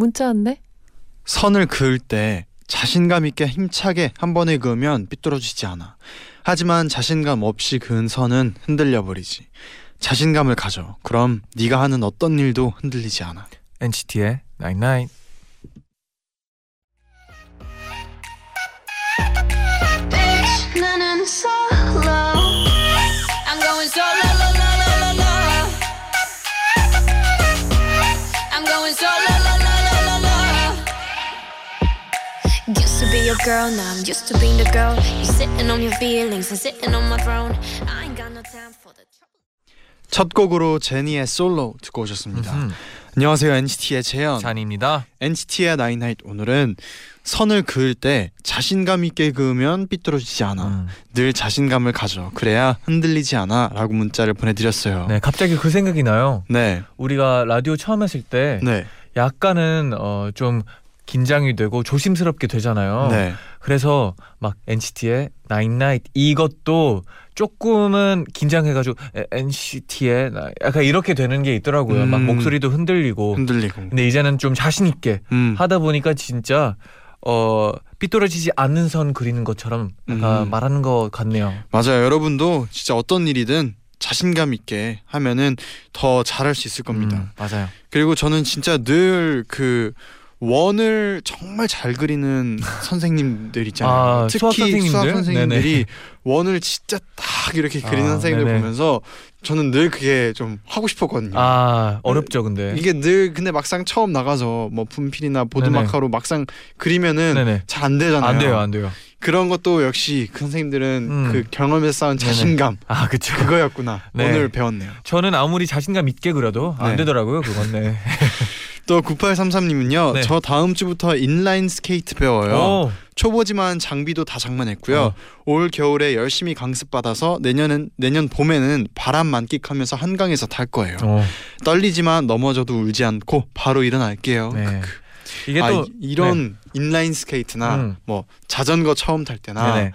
문자 왔네. 선을 그을 때 자신감 있게 힘차게 한 번에 그으면 삐뚤어지지 않아. 하지만 자신감 없이 그은 선은 흔들려 버리지. 자신감을 가져. 그럼 네가 하는 어떤 일도 흔들리지 않아. NCT의 Night Night. Bitch, girl, now I'm used to being the girl. You sitting on your feelings and sitting on my throne. I ain't got no time for the trouble. 첫 곡으로 제니의 솔로 듣고 오셨습니다. 음흠. 안녕하세요 NCT의 재현. 잔입니다. NCT의 나인나잇 오늘은 선을 그을 때 자신감 있게 그으면 삐뚤어지지 않아. 음. 늘 자신감을 가져. 그래야 흔들리지 않아라고 문자를 보내드렸어요. 네, 갑자기 그 생각이 나요. 네, 우리가 라디오 처음 했을 때 네, 약간은 어, 좀 긴장이 되고 조심스럽게 되잖아요. 네. 그래서 막 NCT의 Night 이것도 조금은 긴장해가지고 에, NCT의 약간 이렇게 되는 게 있더라고요. 막 음. 목소리도 흔들리고. 흔들리고. 근데 이제는 좀 자신 있게 음. 하다 보니까 진짜 어 삐뚤어지지 않는 선 그리는 것처럼 약간 음. 말하는 것 같네요. 맞아요. 여러분도 진짜 어떤 일이든 자신감 있게 하면은 더 잘할 수 있을 겁니다. 음, 맞아요. 그리고 저는 진짜 늘 그 원을 정말 잘 그리는 선생님들 있잖아요. 아, 특히 수학 선생님들? 수학 선생님들이 네네. 원을 진짜 딱 이렇게 그리는 아, 선생님들 네네. 보면서 저는 늘 그게 좀 하고 싶었거든요. 아 어렵죠, 근데. 이게 늘 근데 막상 처음 나가서 뭐 분필이나 보드마카로 막상 그리면은 네네. 잘안 되잖아요. 안 돼요, 안 돼요. 그런 것도 역시 그 선생님들은 음. 그 경험에서 쌓은 네네. 자신감 아 그쵸. 그거였구나. 네. 오늘 배웠네요. 저는 아무리 자신감 있게 그려도 안 네. 되더라고요, 그건. 네. 또 9833님은요. 네. 저 다음 주부터 인라인 스케이트 배워요. 오, 초보지만 장비도 다 장만했고요. 어. 올 겨울에 열심히 강습 받아서 내년은 내년 봄에는 바람 만끽하면서 한강에서 탈 거예요. 어, 떨리지만 넘어져도 울지 않고 바로 일어날게요. 네. 이게 아, 또 이- 이런 인라인 스케이트나 음. 뭐 자전거 처음 탈 때나 네네.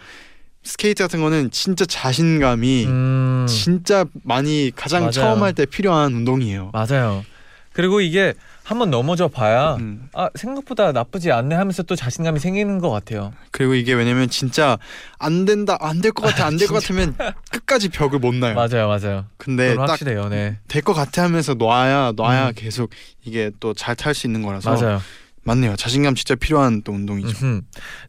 스케이트 같은 거는 진짜 자신감이 음, 진짜 많이 가장 맞아요. 처음 할 때 필요한 운동이에요. 맞아요. 그리고 이게 한번 넘어져 봐야 음. 아 생각보다 나쁘지 않네 하면서 또 자신감이 생기는 것 같아요. 그리고 이게 왜냐면 진짜 안 된다 안 될 것 같아 안 될 것 같으면 끝까지 벽을 못 놔요. 맞아요, 맞아요. 근데 딱 확실해요, 네. 될것 같아 하면서 놔야 놔야 음. 계속 이게 또 잘 탈 수 있는 거라서 맞아요. 맞네요. 자신감 진짜 필요한 또 운동이죠.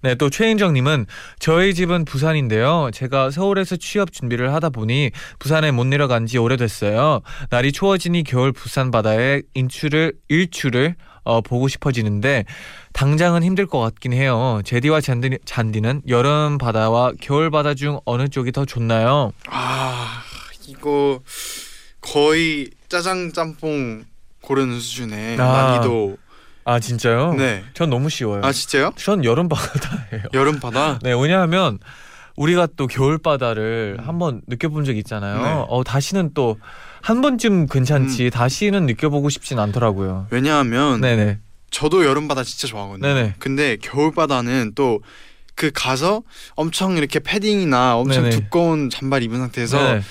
네, 또 최인정님은 저희 집은 부산인데요. 제가 서울에서 취업 준비를 하다 보니 부산에 못 내려간 지 오래됐어요. 날이 추워지니 겨울 부산 바다에 인출을 일출을 어, 보고 싶어지는데 당장은 힘들 것 같긴 해요. 제디와 잔디, 잔디는 여름 바다와 겨울 바다 중 어느 쪽이 더 좋나요? 아 이거 거의 짜장 짬뽕 고르는 수준의 아. 난이도. 아 진짜요? 네. 전 너무 쉬워요. 아 진짜요? 전 여름 바다예요. 여름 바다. 네, 왜냐하면 우리가 또 겨울 바다를 한번 느껴본 적 있잖아요. 음. 네. 어 다시는 또 한 번쯤 음. 괜찮지 다시는 느껴보고 싶진 않더라고요. 왜냐하면 네네. 저도 여름 바다 진짜 좋아하거든요. 네네. 근데 겨울 바다는 또 그 가서 엄청 이렇게 패딩이나 엄청 네네. 두꺼운 잠바 입은 상태에서 네네.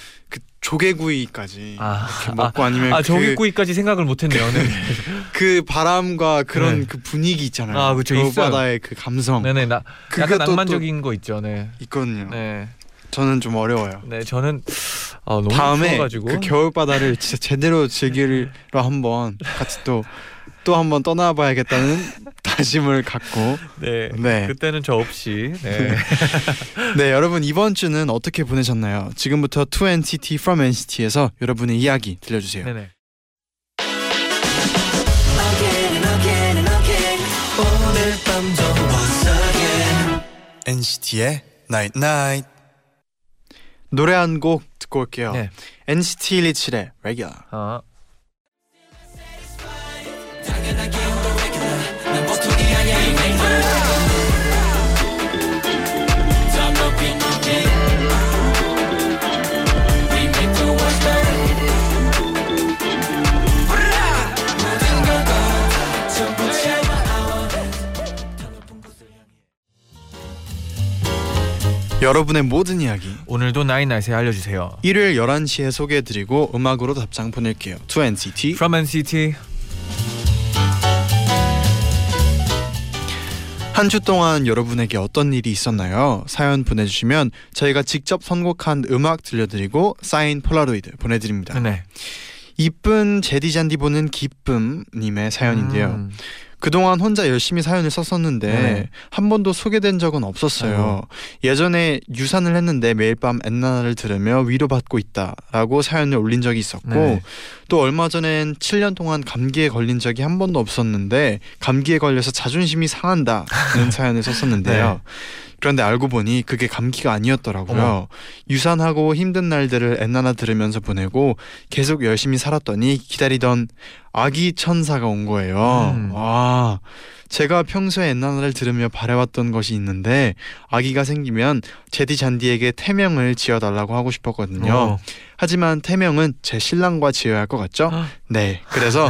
그 조개구이까지 아, 먹고 아, 니면 아 그, 조개구이까지 생각을 못했네요. 네. 그 바람과 그런 네. 그 분위기 있잖아요. 아, 있어요. 바다의 그 감성 네네. 나 약간 또- 낭만적인 거 있죠. 네. 있거든요. 네. 저는 좀 어려워요. 네. 저는 어, 다음에 추워가지고 그 겨울 바다를 진짜 제대로 즐기러 한번 같이 또 또 한번 떠나봐야겠다는 다짐을 갖고 네. 네. 그때는 저 없이 네. 네 여러분 이번 주는 어떻게 보내셨나요? 지금부터 2NCT from NCT에서 여러분의 이야기 들려주세요. 네네. NCT의 Night Night 노래 한 곡 듣고 올게요. 네. NCT 127의 Regular. 아. 당연하게 또 regular 난 보통 더 높이 높이 We make the world better 모든 걸다 전부 채워 our hands 더 높은 곳을 향해 여러분의 모든 이야기 오늘도 나인나잇에 알려주세요. 일요일 11시에 소개해드리고 음악으로 답장 보낼게요. 2NCT From NCT. 한 주 동안 여러분에게 어떤 일이 있었나요? 사연 보내주시면 저희가 직접 선곡한 음악 들려드리고 사인 폴라로이드 보내드립니다. 네. 이쁜 제디 잔디 보는 기쁨님의 사연인데요. 음. 그동안 혼자 열심히 사연을 썼었는데 네. 한 번도 소개된 적은 없었어요. 예전에 유산을 했는데 매일 밤 엔나나를 들으며 위로받고 있다라고 사연을 올린 적이 있었고 네. 또 얼마 전엔 7년 동안 감기에 걸린 적이 한 번도 없었는데 감기에 걸려서 자존심이 상한다는 사연을 썼었는데요. 네. 그런데 알고 보니 그게 감기가 아니었더라고요. 어머. 유산하고 힘든 날들을 엔나나 들으면서 보내고 계속 열심히 살았더니 기다리던 아기 천사가 온 거예요. 음. 와. 제가 평소에 엔나나를 들으며 바래왔던 것이 있는데 아기가 생기면 제디 잔디에게 태명을 지어달라고 하고 싶었거든요. 어. 하지만 태명은 제 신랑과 지어야 할 것 같죠? 아. 네. 그래서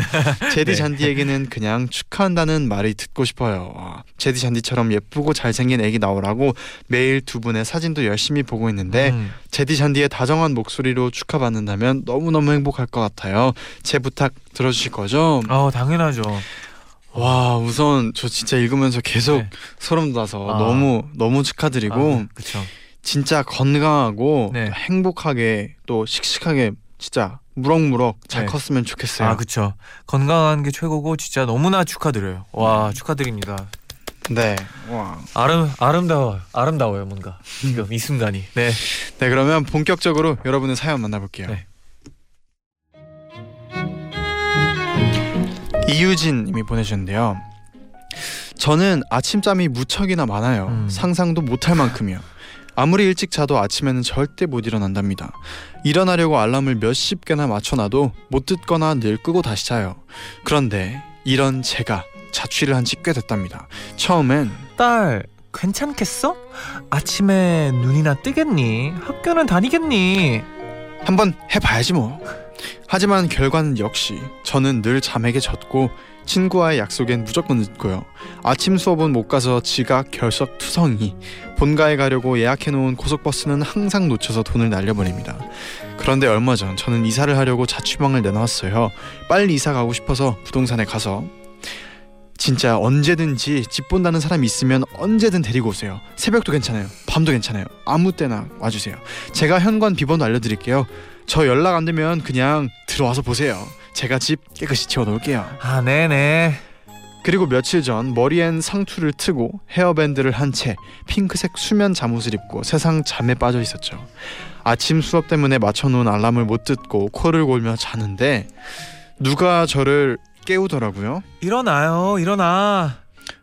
제디 네. 잔디에게는 그냥 축하한다는 말이 듣고 싶어요. 와, 제디 잔디처럼 예쁘고 잘생긴 애기 나오라고 매일 두 분의 사진도 열심히 보고 있는데 음. 제디 잔디의 다정한 목소리로 축하받는다면 너무너무 행복할 것 같아요. 제 부탁 들어주실 거죠? 어 당연하죠. 와 우선 저 진짜 읽으면서 계속 네. 소름 돋아서 아. 너무 너무 축하드리고 그렇죠. 진짜 건강하고 네. 행복하게 또 씩씩하게 진짜 무럭무럭 잘 네. 컸으면 좋겠어요. 아 그렇죠. 건강한 게 최고고 진짜 너무나 축하드려요. 와 축하드립니다. 네. 와. 아름 아름다워 아름다워요 뭔가 지금 이 순간이. 네. 네 그러면 본격적으로 여러분의 사연 만나볼게요. 네. 이유진 님이 보내주셨는데요. 저는 아침잠이 무척이나 많아요. 음. 상상도 못할 만큼이요. 아무리 일찍 자도 아침에는 절대 못 일어난답니다. 일어나려고 알람을 몇십 개나 맞춰놔도 못 듣거나 늘 끄고 다시 자요. 그런데 이런 제가 자취를 한 지 꽤 됐답니다. 처음엔 딸 괜찮겠어? 아침에 눈이나 뜨겠니? 학교는 다니겠니? 한번 해봐야지 뭐. 하지만 결과는 역시 저는 늘 잠에게 졌고 친구와의 약속엔 무조건 늦고요. 아침 수업은 못 가서 지각 결석 투성이 본가에 가려고 예약해 놓은 고속버스는 항상 놓쳐서 돈을 날려버립니다. 그런데 얼마 전 저는 이사를 하려고 자취방을 내놨어요. 빨리 이사 가고 싶어서 부동산에 가서 진짜 언제든지 집 본다는 사람이 있으면 언제든 데리고 오세요. 새벽도 괜찮아요. 밤도 괜찮아요. 아무 때나 와주세요. 제가 현관 비번도 알려드릴게요. 저 연락 안 되면 그냥 들어와서 보세요. 제가 집 깨끗이 치워놓을게요. 아 네네. 그리고 며칠 전 머리엔 상투를 트고 헤어밴드를 한 채 핑크색 수면 잠옷을 입고 세상 잠에 빠져 있었죠. 아침 수업 때문에 맞춰놓은 알람을 못 듣고 코를 골며 자는데 누가 저를 깨우더라고요. 일어나요 일어나.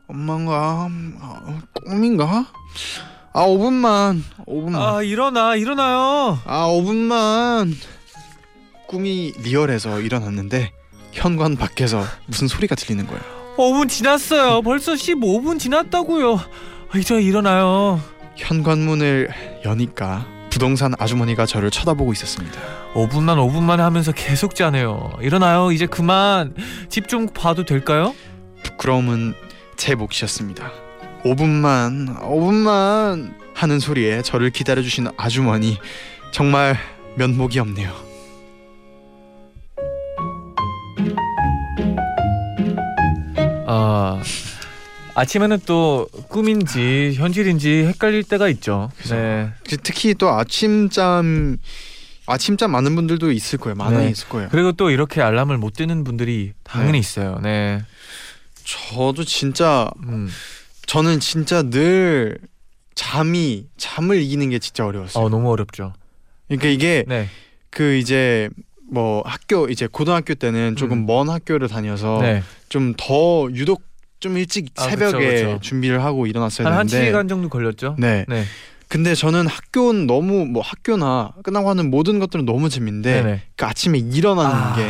엄마가 아, 꿈인가? 아 5분만 5분만 아 일어나 일어나요. 아 5분만 꿈이 리얼해서 일어났는데 현관 밖에서 무슨 소리가 들리는 거예요. 5분 지났어요. 벌써 15분 지났다고요. 아, 이제 일어나요. 현관문을 여니까 부동산 아주머니가 저를 쳐다보고 있었습니다. 5분만 5분만 하면서 계속 자네요. 일어나요. 이제 그만 집 좀 봐도 될까요? 부끄러움은 제 몫이었습니다. 5분만 5분만 하는 소리에 저를 기다려주신 아주머니 정말 면목이 없네요. 아 아침에는 또 꿈인지 현실인지 헷갈릴 때가 있죠. 그죠. 네. 특히 또 아침잠 아침잠 많은 분들도 있을 거예요. 많아 네. 있을 거예요. 그리고 또 이렇게 알람을 못 뜨는 분들이 당연히 네. 있어요. 네. 저도 진짜 음. 저는 진짜 늘 잠이 잠을 이기는 게 진짜 어려웠어요. 어 너무 어렵죠. 그러니까 이게 네. 그 이제 뭐 학교 이제 고등학교 때는 조금 음. 먼 학교를 다녀서 네. 좀더 유독 좀 일찍 아, 새벽에 그쵸, 그쵸. 준비를 하고 일어났어야 한한 되는데 시간 정도 걸렸죠. 네. 네. 근데 저는 학교는 너무 뭐 학교나 끝나고 하는 모든 것들은 너무 재밌는데 네네. 그 아침에 일어나는 아. 게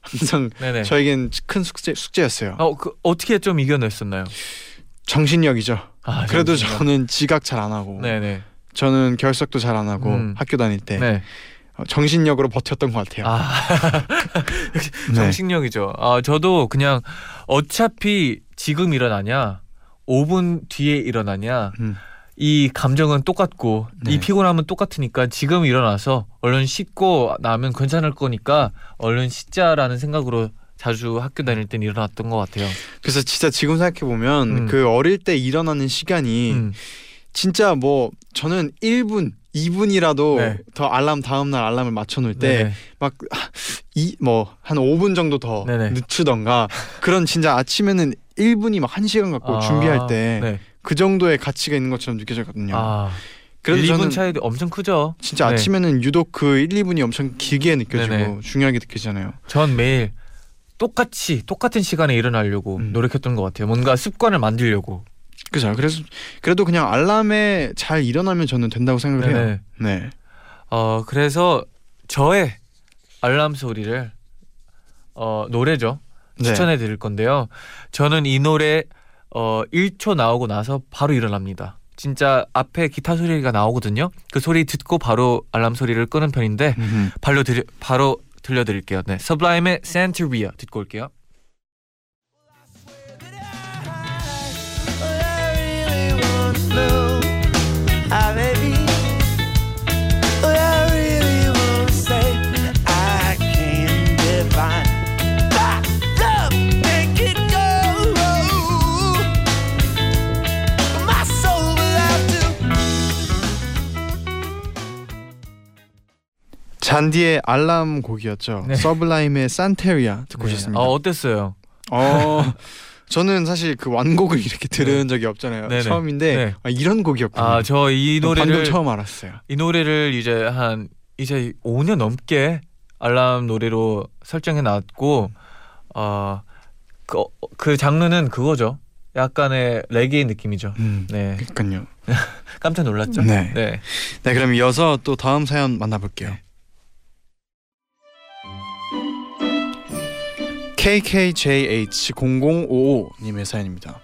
항상 네네. 저에겐 큰 숙제 숙제였어요. 어, 그, 어떻게 좀 이겨냈었나요? 정신력이죠. 아, 그래도 잠시만요. 저는 지각 잘 안 하고 네네. 저는 결석도 잘 안 하고 음. 학교 다닐 때 네. 어, 정신력으로 버텼던 것 같아요. 아, 네. 정신력이죠. 아, 저도 그냥 어차피 지금 일어나냐, 5분 뒤에 일어나냐, 음. 이 감정은 똑같고 네. 이 피곤함은 똑같으니까 지금 일어나서 얼른 씻고 나면 괜찮을 거니까 얼른 씻자라는 생각으로 자주 학교 다닐 땐 일어났던 것 같아요. 그래서 진짜 지금 생각해 보면 음. 그 어릴 때 일어나는 시간이 음, 진짜 뭐 저는 1분, 2분이라도 네. 더 알람 다음 날 알람을 맞춰 놓을 때. 막 이 뭐 한 5분 정도 더 네네. 늦추던가 그런 진짜 아침에는 1분이 막 1시간 갖고 아, 준비할 때그 네. 정도의 가치가 있는 것처럼 느껴졌거든요. 아, 그래서 1, 2분 저는 차이도 엄청 크죠. 진짜 네. 아침에는 유독 그 1, 2분이 엄청 길게 느껴지고 네네. 중요하게 느껴지잖아요. 전 매일 똑같이 똑같은 시간에 일어나려고 음. 노력했던 것 같아요. 뭔가 습관을 만들려고. 그죠? 그래서 그래도 그냥 알람에 잘 일어나면 저는 된다고 생각을 해요. 네네. 네. 어 그래서 저의 알람 소리를 어 노래죠 네. 추천해 드릴 건데요. 저는 이 노래 어 1초 나오고 나서 바로 일어납니다. 진짜 앞에 기타 소리가 나오거든요. 그 소리 듣고 바로 알람 소리를 끄는 편인데 음흠. 들 바로 들려드릴게요. 네, 서블라임의 Santeria 듣고 올게요. 잔디의 알람 곡이었죠. 네. 서블라임의 산테리아 듣고 오셨습니다. 어 어땠어요? 어, 저는 사실 그 완곡을 이렇게 들은 적이 없잖아요. 네네. 처음인데 네. 아, 이런 곡이었군요. 아저이 방금 노래를 처음 알았어요. 이 노래를 이제 한 이제 5년 넘게 알람 노래로 설정해 놨고 어그 그 장르는 그거죠. 약간의 레게이 느낌이죠. 음, 네. 그러니까요. 깜짝 놀랐죠. 네. 네. 네, 그럼 이어서 또 다음 사연 만나볼게요. KKJH0055님의 사연입니다.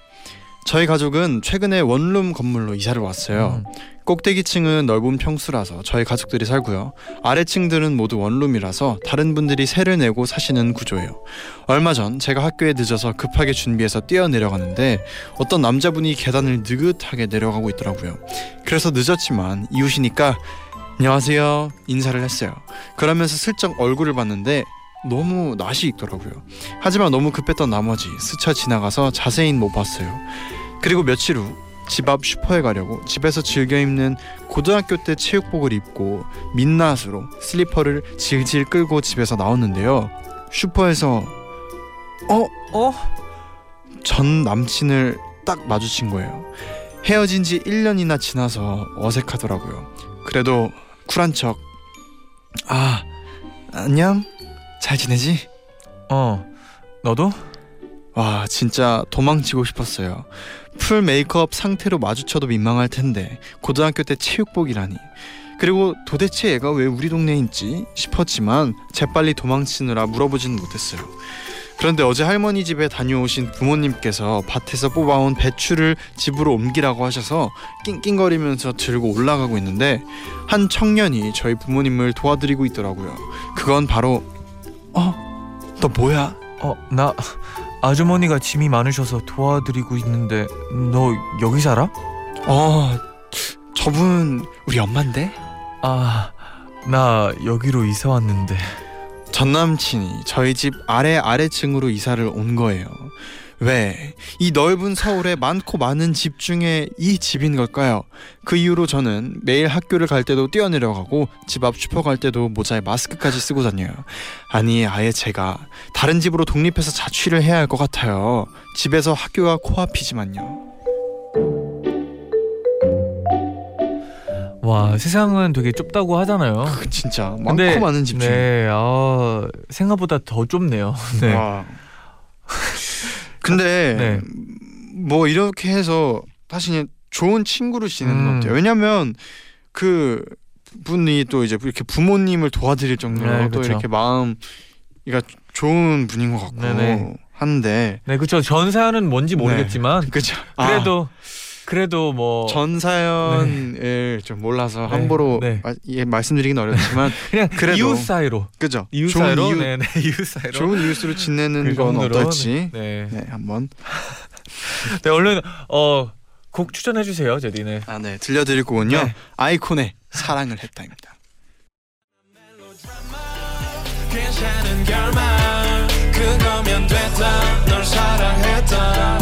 저희 가족은 최근에 원룸 건물로 이사를 왔어요. 음. 꼭대기층은 넓은 평수라서 저희 가족들이 살고요. 아래층들은 모두 원룸이라서 다른 분들이 세를 내고 사시는 구조예요. 얼마 전 제가 학교에 늦어서 급하게 준비해서 뛰어 내려가는데 어떤 남자분이 계단을 느긋하게 내려가고 있더라고요. 그래서 늦었지만 이웃이니까 안녕하세요 인사를 했어요. 그러면서 슬쩍 얼굴을 봤는데 너무 낯이 익더라고요. 하지만 너무 급했던 나머지 스쳐 지나가서 자세히 못 봤어요. 그리고 며칠 후 집 앞 슈퍼에 가려고 집에서 즐겨 입는 고등학교 때 체육복을 입고 민낯으로 슬리퍼를 질질 끌고 집에서 나왔는데요. 슈퍼에서 어? 어? 전 남친을 딱 마주친 거예요. 헤어진 지 1년이나 지나서 어색하더라고요. 그래도 쿨한 척. 아, 안녕? 잘 지내지? 어. 너도? 와, 진짜 도망치고 싶었어요. 풀 메이크업 상태로 마주쳐도 민망할 텐데 고등학교 때 체육복이라니. 그리고 도대체 얘가 왜 우리 동네에 있지 싶었지만 재빨리 도망치느라 물어보지는 못했어요. 그런데 어제 할머니 집에 다녀오신 부모님께서 밭에서 뽑아온 배추를 집으로 옮기라고 하셔서 낑낑거리면서 들고 올라가고 있는데 한 청년이 저희 부모님을 도와드리고 있더라고요. 그건 바로 어? 너 뭐야? 어, 나 아주머니가 짐이 많으셔서 도와드리고 있는데 너 여기 살아? 어, 저분 우리 엄마인데? 아, 나 여기로 이사 왔는데. 전 남친이 저희 집 아래 아래층으로 이사를 온 거예요. 왜? 이 넓은 서울에 많고 많은 집 중에 이 집인 걸까요? 그 이후로 저는 매일 학교를 갈 때도 뛰어내려가고 집 앞 슈퍼 갈 때도 모자에 마스크까지 쓰고 다녀요. 아니 아예 제가 다른 집으로 독립해서 자취를 해야 할 것 같아요. 집에서 학교가 코앞이지만요. 와, 세상은 되게 좁다고 하잖아요. 그 진짜 많고 근데- 많은 집 중에. 네, 아, 생각보다 더 좁네요. 네. 와. 근데 네. 뭐 이렇게 해서 사실 좋은 친구를 지내는 음. 것 같아요. 왜냐면 그 분이 또 이제 이렇게 부모님을 도와드릴 정도로 네, 또. 이렇게 마음 그러니까 좋은 분인 것 같고 네네. 한데 네, 그렇죠. 전사는 뭔지 모르겠지만 그죠? 그래도 그래도 뭐 전 사연을 좀 몰라서 네. 함부로 네. 마- 예, 말씀드리긴 어렵지만 그냥 그래도- 이웃 사이로 그죠? 이웃 좋은 사이로 이웃, 네, 네, 이웃 사이로 좋은 이웃으로 지내는 그건 정도로, 어떨지 네. 네 한번 네, 얼른 어, 곡 추천해 주세요, 제디네. 아네 들려드릴 곡은요 네. 아이콘의 사랑을 했다입니다. 괜찮은 결말 그거면 됐다 널 사랑했다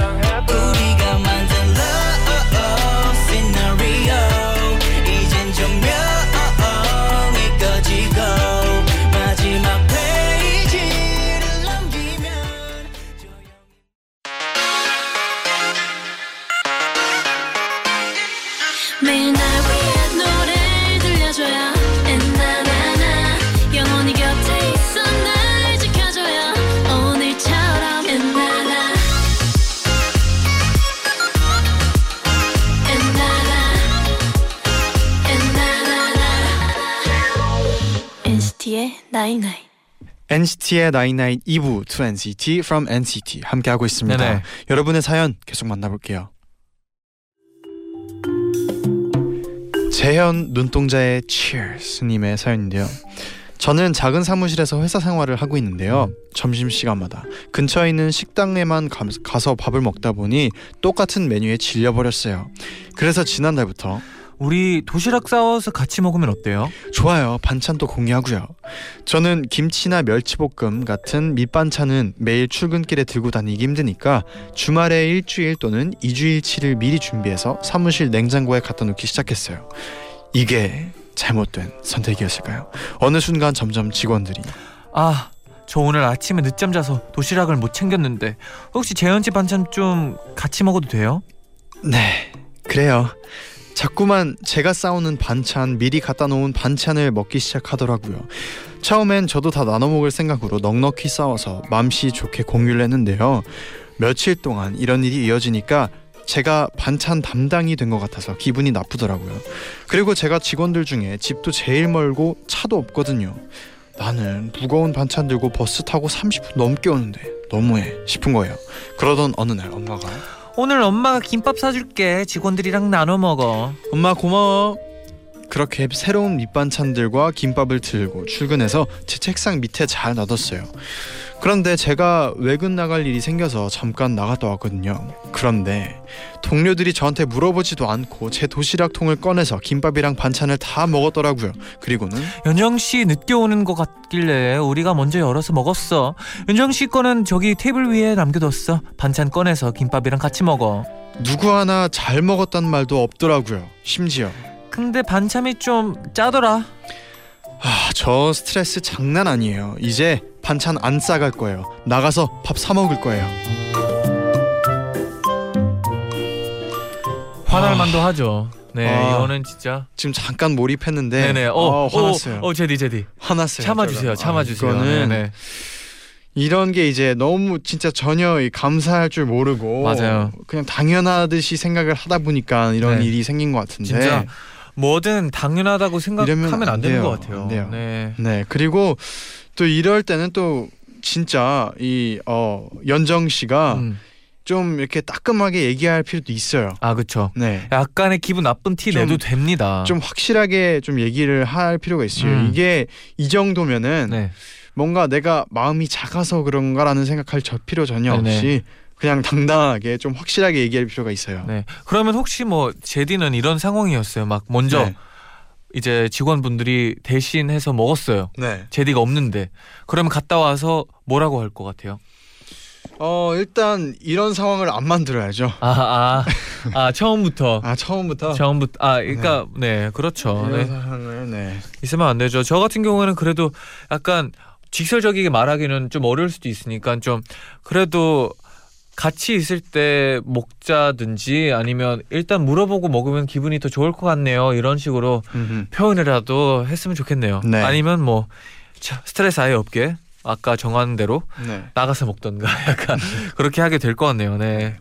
NCT의 99 2부 to NCT from NCT 함께 하고 있습니다. 네네. 여러분의 사연 계속 만나볼게요. 재현 눈동자의 Cheers님의 사연인데요. 저는 작은 사무실에서 회사 생활을 하고 있는데요. 점심 시간마다 근처에 있는 식당에만 가, 가서 밥을 먹다 보니 똑같은 메뉴에 질려 버렸어요. 그래서 지난달부터 우리 도시락 싸워서 같이 먹으면 어때요? 좋아요. 반찬도 공유하고요. 저는 김치나 멸치볶음 같은 밑반찬은 매일 출근길에 들고 다니기 힘드니까 주말에 일주일 또는 이주일치를 미리 준비해서 사무실 냉장고에 갖다 놓기 시작했어요. 이게 잘못된 선택이었을까요? 어느 순간 점점 직원들이 아, 저 오늘 아침에 늦잠 자서 도시락을 못 챙겼는데 혹시 재현 씨 반찬 좀 같이 먹어도 돼요? 네 그래요. 자꾸만 제가 싸우는 반찬 미리 갖다 놓은 반찬을 먹기 시작하더라고요. 처음엔 저도 다 나눠 먹을 생각으로 넉넉히 싸워서 맘씨 좋게 공유를 했는데요. 며칠 동안 이런 일이 이어지니까 제가 반찬 담당이 된 것 같아서 기분이 나쁘더라고요. 그리고 제가 직원들 중에 집도 제일 멀고 차도 없거든요. 나는 무거운 반찬 들고 버스 타고 30분 넘게 오는데 너무해 싶은 거예요. 그러던 어느 날 엄마가 오늘 엄마가 김밥 사줄게. 직원들이랑 나눠 먹어. 엄마 고마워. 그렇게 새로운 밑반찬들과 김밥을 들고 출근해서 제 책상 밑에 잘 놔뒀어요. 그런데 제가 외근 나갈 일이 생겨서 잠깐 나갔다 왔거든요. 그런데 동료들이 저한테 물어보지도 않고 제 도시락 통을 꺼내서 김밥이랑 반찬을 다 먹었더라고요. 그리고는 연정 씨 늦게 오는 것 같길래 우리가 먼저 열어서 먹었어. 연정 씨 거는 저기 테이블 위에 남겨뒀어. 반찬 꺼내서 김밥이랑 같이 먹어. 누구 하나 잘 먹었단 말도 없더라고요. 심지어 근데 반찬이 좀 짜더라. 아, 저 스트레스 장난 아니에요. 이제 반찬 안 싸갈 거예요. 나가서 밥 사 먹을 거예요. 화날 아. 만도 하죠. 네, 아. 이거는 진짜. 지금 잠깐 몰입했는데 네네. 어, 어, 화났어요. 어, 어, 제디 제디. 화났어요. 참아 주세요. 제가. 참아 주세요. 아, 이거는 네네. 이런 게 이제 너무 진짜 전혀 이 감사할 줄 모르고 맞아요. 그냥 당연하듯이 생각을 하다 보니까 이런 네. 일이 생긴 것 같은데 진짜 뭐든 당연하다고 생각하면 안, 안 되는 돼요. 것 같아요. 네. 네 그리고 또 이럴 때는 또 진짜 이 어, 연정 씨가 음. 좀 이렇게 따끔하게 얘기할 필요도 있어요. 아 그렇죠. 네. 약간의 기분 나쁜 티 좀- 내도 됩니다. 좀 확실하게 좀 얘기를 할 필요가 있어요. 음. 이게 이 정도면은 네. 뭔가 내가 마음이 작아서 그런가라는 생각할 저 필요 전혀 네네. 그냥 당당하게 좀 확실하게 얘기할 필요가 있어요. 네. 그러면 혹시 뭐 제디는 이런 상황이었어요. 막 먼저 네. 이제 직원분들이 대신해서 먹었어요. 네. 제디가 없는데 그러면 갔다 와서 뭐라고 할 것 같아요? 어 일단 이런 상황을 안 만들어야죠. 아, 아, 아 처음부터 아 처음부터 처음부터 아 그러니까 네, 그렇죠. 이런 네. 상황을 네. 있으면 안 되죠. 저 같은 경우에는 그래도 약간 직설적이게 말하기는 좀 어려울 수도 있으니까 좀 그래도 같이 있을 때 먹자든지 아니면 일단 물어보고 먹으면 기분이 더 좋을 것 같네요. 이런 식으로 음흠. 표현이라도 했으면 좋겠네요. 네. 아니면 뭐 자, 스트레스 아예 없게 아까 정한 대로 네. 나가서 먹던가 약간 그렇게 하게 될 것 같네요. 네.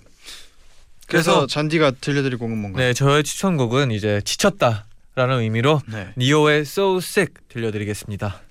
그래서 그래서 잔디가 들려드릴 곡은 뭔가요? 네 저의 추천곡은 이제 지쳤다라는 의미로 네. 니오의 So Sick 들려드리겠습니다.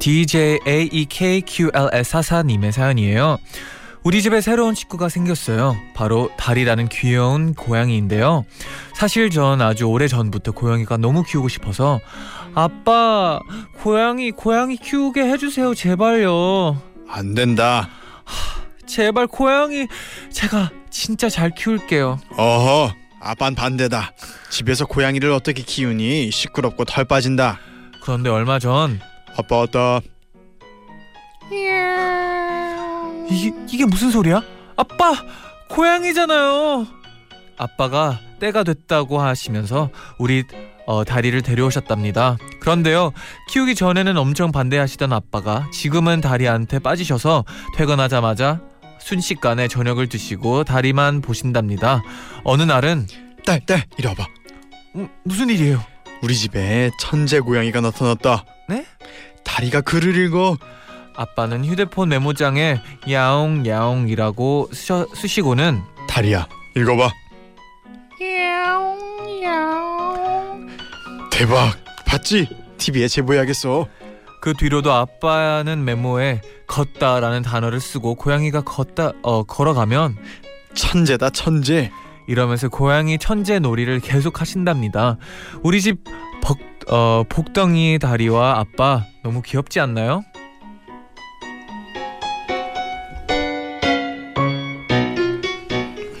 DJAEKQLS44님의 사연이에요. 우리 집에 새로운 식구가 생겼어요. 바로 달이라는 귀여운 고양이인데요. 사실 전 아주 오래 전부터 고양이가 너무 키우고 싶어서 아빠 고양이 고양이 키우게 해주세요 제발요. 안 된다. 제발 고양이 제가 진짜 잘 키울게요. 어허, 아빤 반대다. 집에서 고양이를 어떻게 키우니? 시끄럽고 털 빠진다. 그런데 얼마 전 아빠 왔다. 이게 이게 무슨 소리야? 아빠 고양이잖아요. 아빠가 때가 됐다고 하시면서 우리 어, 다리를 데려오셨답니다. 그런데요 키우기 전에는 엄청 반대하시던 아빠가 지금은 다리한테 빠지셔서 퇴근하자마자 순식간에 저녁을 드시고 다리만 보신답니다. 어느 날은 딸, 딸, 이리 와봐. 음, 무슨 일이에요? 우리 집에 천재 고양이가 나타났다. 네? 다리가 글을 읽어. 아빠는 휴대폰 메모장에 야옹 야옹이라고 쓰셔, 쓰시고는 다리야, 읽어봐. 대박. 봤지? TV에 제보해야겠어. 그 뒤로도 아빠는 메모에 걷다라는 단어를 쓰고 고양이가 걷다 어 걸어가면 천재다, 천재. 이러면서 고양이 천재 놀이를 계속 하신답니다. 우리 집 벅, 어, 복덩이 다리와 아빠 너무 귀엽지 않나요?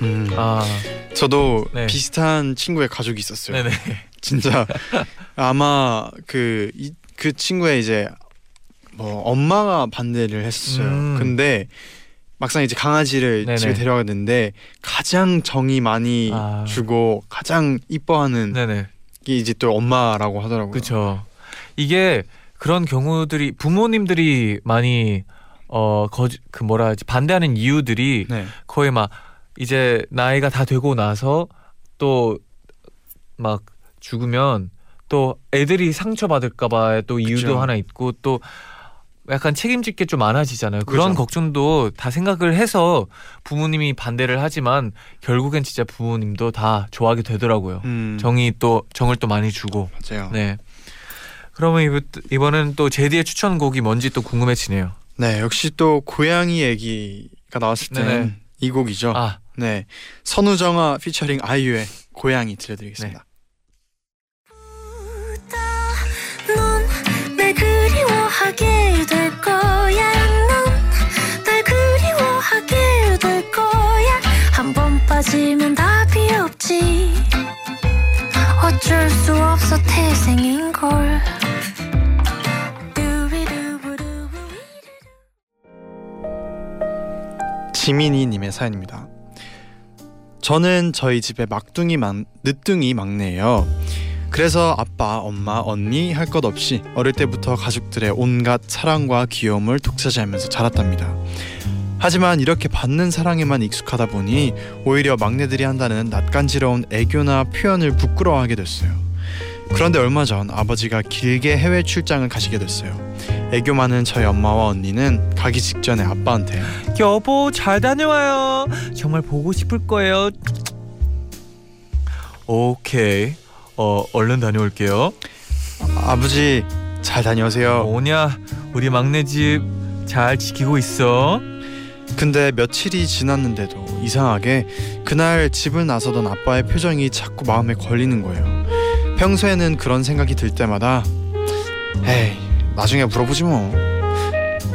음, 아, 저도 네. 비슷한 친구의 가족이 있었어요. 네네. 진짜 아마 그 그 친구의 이제 뭐 엄마가 반대를 했어요. 음. 근데 막상 이제 강아지를 네네. 집에 데려갔는데 가장 정이 많이 아. 주고 가장 이뻐하는 네네. 게 이제 또 엄마라고 하더라고요. 그렇죠. 이게 그런 경우들이 부모님들이 많이 어그 뭐라 하지 반대하는 이유들이 네. 거의 막 이제 나이가 다 되고 나서 또 막 죽으면 또 애들이 상처 받을까봐 또 이유도 그쵸. 하나 있고 또 약간 책임질 게 좀 많아지잖아요. 그런 그죠. 걱정도 다 생각을 해서 부모님이 반대를 하지만 결국엔 진짜 부모님도 다 좋아하게 되더라고요. 음, 정이 또 정을 또 많이 주고. 맞아요. 네. 그러면 이번, 이번은 또 제디의 추천곡이 뭔지 또 궁금해지네요. 네, 역시 또 고양이 얘기가 나왔을 네네. 때는 이 곡이죠. 아, 네, 선우정아 피처링 아이유의 고양이 들려드리겠습니다. 넌 지민이님의 사연입니다. 저는 저희 집에 막둥이 막, 늦둥이 막내예요. 그래서 아빠, 엄마, 언니 할 것 없이 어릴 때부터 가족들의 온갖 사랑과 귀여움을 독차지하면서 자랐답니다. 하지만 이렇게 받는 사랑에만 익숙하다 보니 오히려 막내들이 한다는 낯간지러운 애교나 표현을 부끄러워하게 됐어요. 그런데 얼마 전 아버지가 길게 해외 출장을 가시게 됐어요. 애교 많은 저희 엄마와 언니는 가기 직전에 아빠한테 여보 잘 다녀와요. 정말 보고 싶을 거예요. 오케이. 어 얼른 다녀올게요. 아버지 잘 다녀오세요. 오냐 우리 막내 집 잘 지키고 있어. 근데 며칠이 지났는데도 이상하게 그날 집을 나서던 아빠의 표정이 자꾸 마음에 걸리는 거예요. 평소에는 그런 생각이 들 때마다 에이 나중에 물어보지 뭐.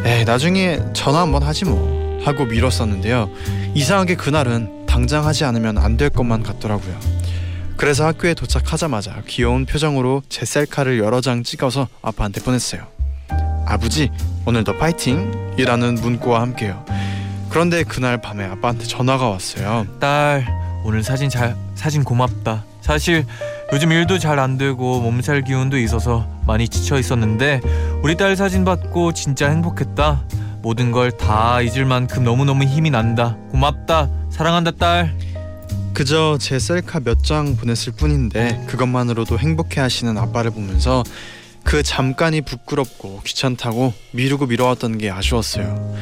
에이 나중에 전화 한번 하지 뭐 하고 미뤘었는데요. 이상하게 그날은 당장 하지 않으면 안 될 것만 같더라고요. 그래서 학교에 도착하자마자 귀여운 표정으로 제 셀카를 여러 장 찍어서 아빠한테 보냈어요. 아버지 오늘도 파이팅! 이라는 문구와 함께요. 그런데 그날 밤에 아빠한테 전화가 왔어요. 딸 오늘 사진 잘 사진 고맙다. 사실 요즘 일도 잘 안 되고 몸살 기운도 있어서 많이 지쳐 있었는데 우리 딸 사진 받고 진짜 행복했다. 모든 걸 다 잊을 만큼 너무너무 힘이 난다. 고맙다. 사랑한다 딸. 그저 제 셀카 몇 장 보냈을 뿐인데 그것만으로도 행복해 하시는 아빠를 보면서 그 잠깐이 부끄럽고 귀찮다고 미루고 미뤄왔던 게 아쉬웠어요.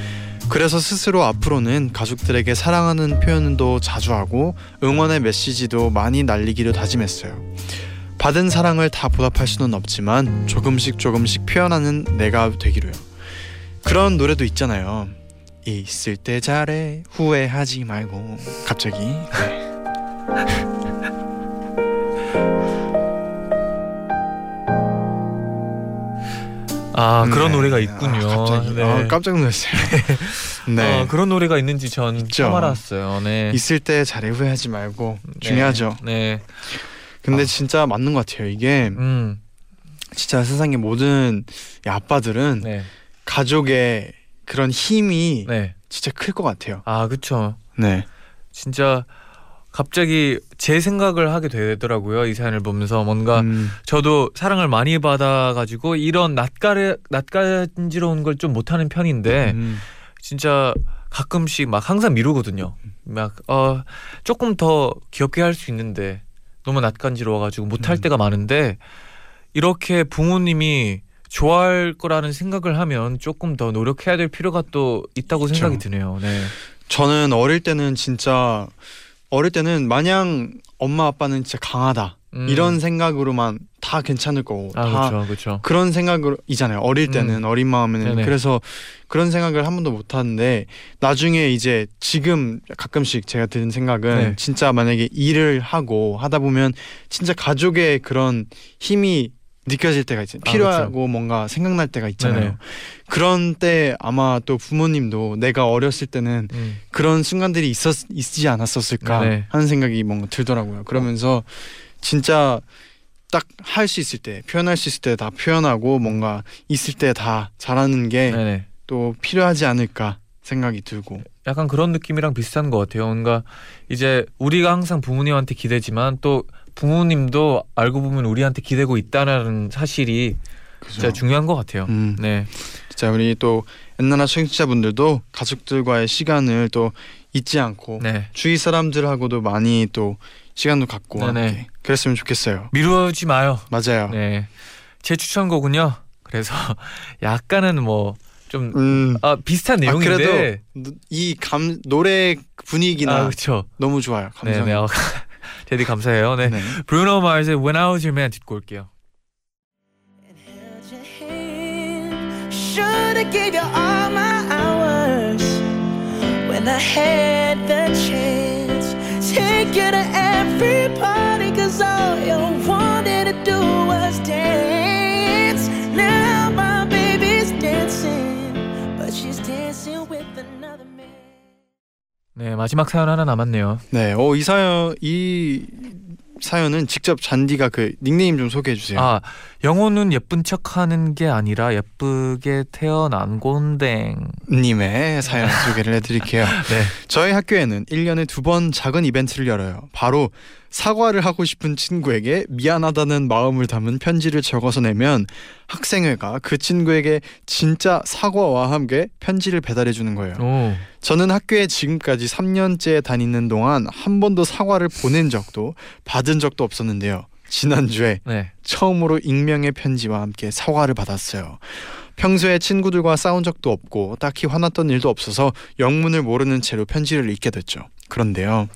그래서 스스로 앞으로는 가족들에게 사랑하는 표현도 자주 하고 응원의 메시지도 많이 날리기로 다짐했어요. 받은 사랑을 다 보답할 수는 없지만 조금씩 조금씩 표현하는 내가 되기로요. 그런 노래도 있잖아요. 있을 때 잘해 후회하지 말고 갑자기 네. 아 그런 네. 노래가 있군요. 아, 갑자기 네. 아, 깜짝 놀랐어요. 네. 어, 그런 노래가 있는지 전. 처음 알았어요. 네. 있을 때 잘해 후회하지 말고 네. 중요하죠. 네. 근데 아. 진짜 맞는 것 같아요. 이게 음. 진짜 세상의 모든 이 아빠들은 네. 가족의 그런 힘이 네. 진짜 클 것 같아요. 아 그쵸. 네. 진짜 갑자기 제 생각을 하게 되더라고요. 이 사연을 보면서 뭔가 음, 저도 사랑을 많이 받아가지고 이런 낯가려 낯간지러운 걸 좀 못하는 편인데 음, 진짜 가끔씩 막 항상 미루거든요. 막 어 조금 더 귀엽게 할 수 있는데 너무 낯간지러워가지고 못할 음. 때가 많은데 이렇게 부모님이 좋아할 거라는 생각을 하면 조금 더 노력해야 될 필요가 또 있다고 그쵸. 생각이 드네요. 네. 저는 어릴 때는 진짜 어릴 때는 마냥 엄마 아빠는 진짜 강하다 음. 이런 생각으로만 다 괜찮을 거고 아 다 그렇죠, 그렇죠. 그런 생각으로 이잖아요. 어릴 때는 어린 마음에는 네네. 그래서 그런 생각을 한 번도 못 하는데 나중에 이제 지금 가끔씩 제가 드는 생각은 네. 진짜 만약에 일을 하고 하다 보면 진짜 가족의 그런 힘이 느껴질 때가 있어요. 아, 필요하고 뭔가 생각날 때가 있잖아요. 네네. 그런 때 아마 또 부모님도 내가 어렸을 때는 음. 그런 순간들이 있었 있지 않았었을까 네네. 하는 생각이 뭔가 들더라고요. 그러면서 진짜 딱 할 수 있을 때 표현할 수 있을 때 다 표현하고 뭔가 있을 때 다 잘하는 게 또. 필요하지 않을까 생각이 들고 약간 그런 느낌이랑 비슷한 것 같아요. 뭔가 이제 우리가 항상 부모님한테 기대지만 또 부모님도 알고 보면 우리한테 기대고 있다는 사실이 그죠? 진짜 중요한 것 같아요. 음, 네, 진짜 우리 또 옛날 청취자분들도 가족들과의 시간을 또 잊지 않고 네. 주위 사람들하고도 많이 또 시간도 갖고 네네. 함께 그랬으면 좋겠어요. 미루지 마요. 맞아요. 네, 제 추천곡은요. 그래서 약간은 뭐 좀 음. 아, 비슷한 아, 내용인데 그래도 이 감 노래 분위기나 아. 너무 좋아요. 네, 감성. 네. 어, 제디 감사해요. 네. 네. 브루노 마르스의 When I Was Your Man 듣고 올게요. Should've gave you all my hours when I had the chance. Take you to every party, cause all you wanted to do was dance. Now my baby's dancing, but she's dancing with another man. 네, 마지막 사연 하나 남았네요. 네, 어, 이 사연 이 사연은 직접 잔디가 그 닉네임 좀 소개해 주세요. 아, 영호는 예쁜 척하는 게 아니라 예쁘게 태어난 곤댕. 님의 사연 소개를 해드릴게요. 네. 저희 학교에는 1년에 두 번 작은 이벤트를 열어요. 바로 사과를 하고 싶은 친구에게 미안하다는 마음을 담은 편지를 적어서 내면 학생회가 그 친구에게 진짜 사과와 함께 편지를 배달해 주는 거예요. 오. 저는 학교에 지금까지 3년째 다니는 동안 한 번도 사과를 보낸 적도 받은 적도 없었는데요. 지난주에 네. 처음으로 익명의 편지와 함께 사과를 받았어요. 평소에 친구들과 싸운 적도 없고 딱히 화났던 일도 없어서 영문을 모르는 채로 편지를 읽게 됐죠. 그런데요.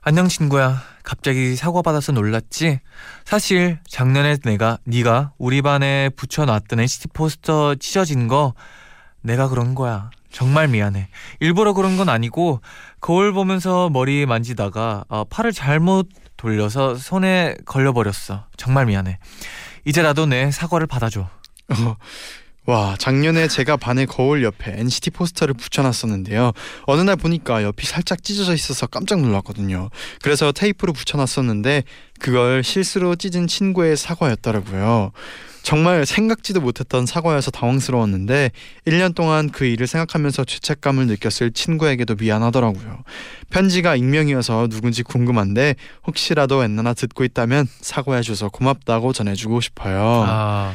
안녕 친구야. 갑자기 사과 받아서 놀랐지? 사실 작년에 내가 네가 우리 반에 붙여놨던 NCT 포스터 찢어진 거 내가 그런 거야. 정말 미안해. 일부러 그런 건 아니고 거울 보면서 머리 만지다가 어, 팔을 잘못 돌려서 손에 걸려버렸어. 정말 미안해. 이제 나도 내 사과를 받아줘. 어, 와 작년에 제가 반의 거울 옆에 NCT 포스터를 붙여놨었는데요. 어느 날 보니까 옆이 살짝 찢어져 있어서 깜짝 놀랐거든요. 그래서 테이프로 붙여놨었는데 그걸 실수로 찢은 친구의 사과였더라고요. 정말 생각지도 못했던 사과여서 당황스러웠는데 1년 동안 그 일을 생각하면서 죄책감을 느꼈을 친구에게도 미안하더라고요. 편지가 익명이어서 누군지 궁금한데 혹시라도 엔나나 듣고 있다면 사과해줘서 고맙다고 전해주고 싶어요. 아,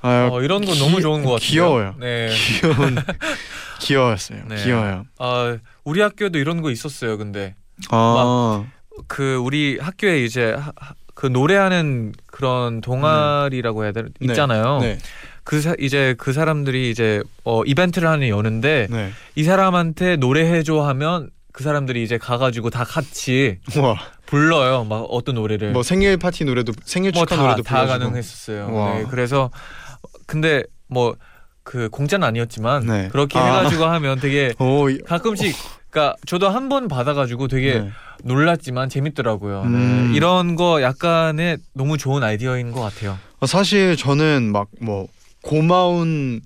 아유, 어, 이런 건 귀- 너무 좋은 것 같아요. 귀여워요. 네. 귀여운 귀여웠어요. 네. 귀여워요. 아, 우리 학교도 이런 거 있었어요. 근데 아, 그 우리 학교에 이제 하- 하- 그 노래하는 그런 동아리라고 해야 되나 네. 있잖아요. 네, 그 사, 이제 그 사람들이 이제 어 이벤트를 하는 여는데 네. 이 사람한테 노래해 줘 하면 그 사람들이 이제 가가지고 다 같이 와, 불러요. 막 어떤 노래를 뭐 생일 파티 노래도 생일 축하 뭐 다 노래도 다 불러주고. 가능했었어요. 와. 네, 그래서 근데 뭐 그 공짜는 아니었지만 네. 그렇게 아. 해가지고 하면 되게 오, 이- 가끔씩 그러니까 저도 한 번 받아가지고 되게 네. 놀랐지만 재밌더라고요. 네. 음. 이런 거 약간의 너무 좋은 아이디어인 것 같아요. 어, 사실 저는 막 뭐 고마운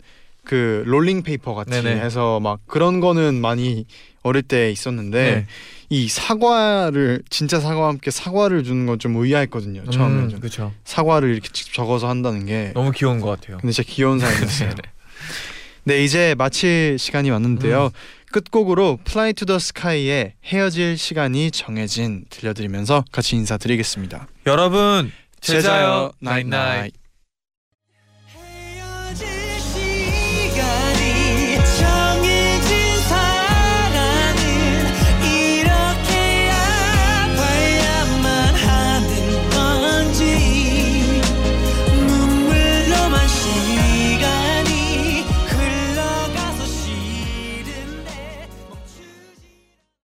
그 롤링 페이퍼 같이 네네. 해서 막 그런 거는 많이 어릴 때 있었는데 네. 이 사과를 진짜 사과와 함께 사과를 주는 건 좀 의아했거든요. 처음에 음, 좀. 그렇죠. 사과를 이렇게 직접 적어서 한다는 게 너무 귀여운 것 같아요. 근데 진짜 귀여운 사연이었어요. 네네. 네 이제 마칠 시간이 왔는데요. 음. 끝곡으로 Fly to the Sky의 헤어질 시간이 정해진 들려드리면서 같이 인사드리겠습니다. 여러분 잘 자요. night night.